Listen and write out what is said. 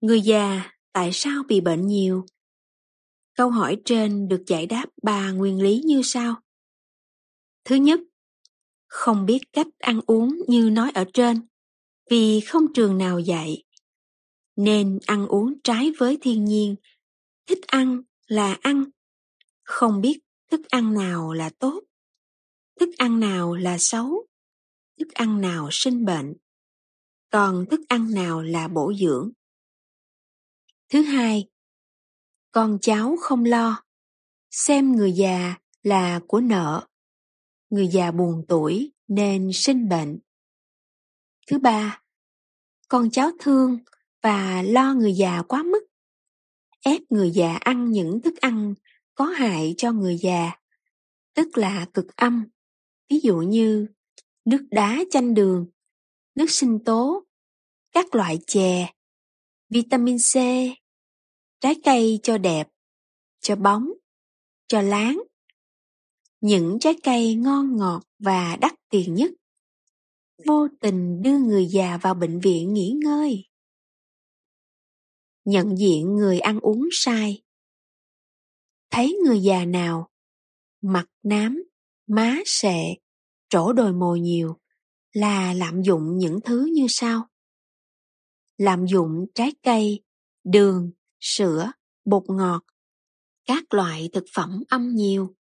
Người già tại sao bị bệnh nhiều? Câu hỏi trên được giải đáp ba nguyên lý như sau. Thứ nhất, không biết cách ăn uống như nói ở trên, vì không trường nào dạy. Nên ăn uống trái với thiên nhiên, thích ăn là ăn, không biết thức ăn nào là tốt, thức ăn nào là xấu, thức ăn nào sinh bệnh, còn thức ăn nào là bổ dưỡng. Thứ hai, con cháu không lo, xem người già là của nợ. Người già buồn tuổi nên sinh bệnh. Thứ ba, con cháu thương và lo người già quá mức. Ép người già ăn những thức ăn có hại cho người già, tức là cực âm. Ví dụ như nước đá chanh đường, nước sinh tố, các loại chè, vitamin C, trái cây cho đẹp, cho bóng, cho láng. Những trái cây ngon ngọt và đắt tiền nhất. Vô tình đưa người già vào bệnh viện nghỉ ngơi. Nhận diện người ăn uống sai. Thấy người già nào, mặt nám, má sệ, trổ đồi mồi nhiều, là lạm dụng những thứ như sau. Lạm dụng trái cây, đường, sữa, bột ngọt, các loại thực phẩm âm nhiều.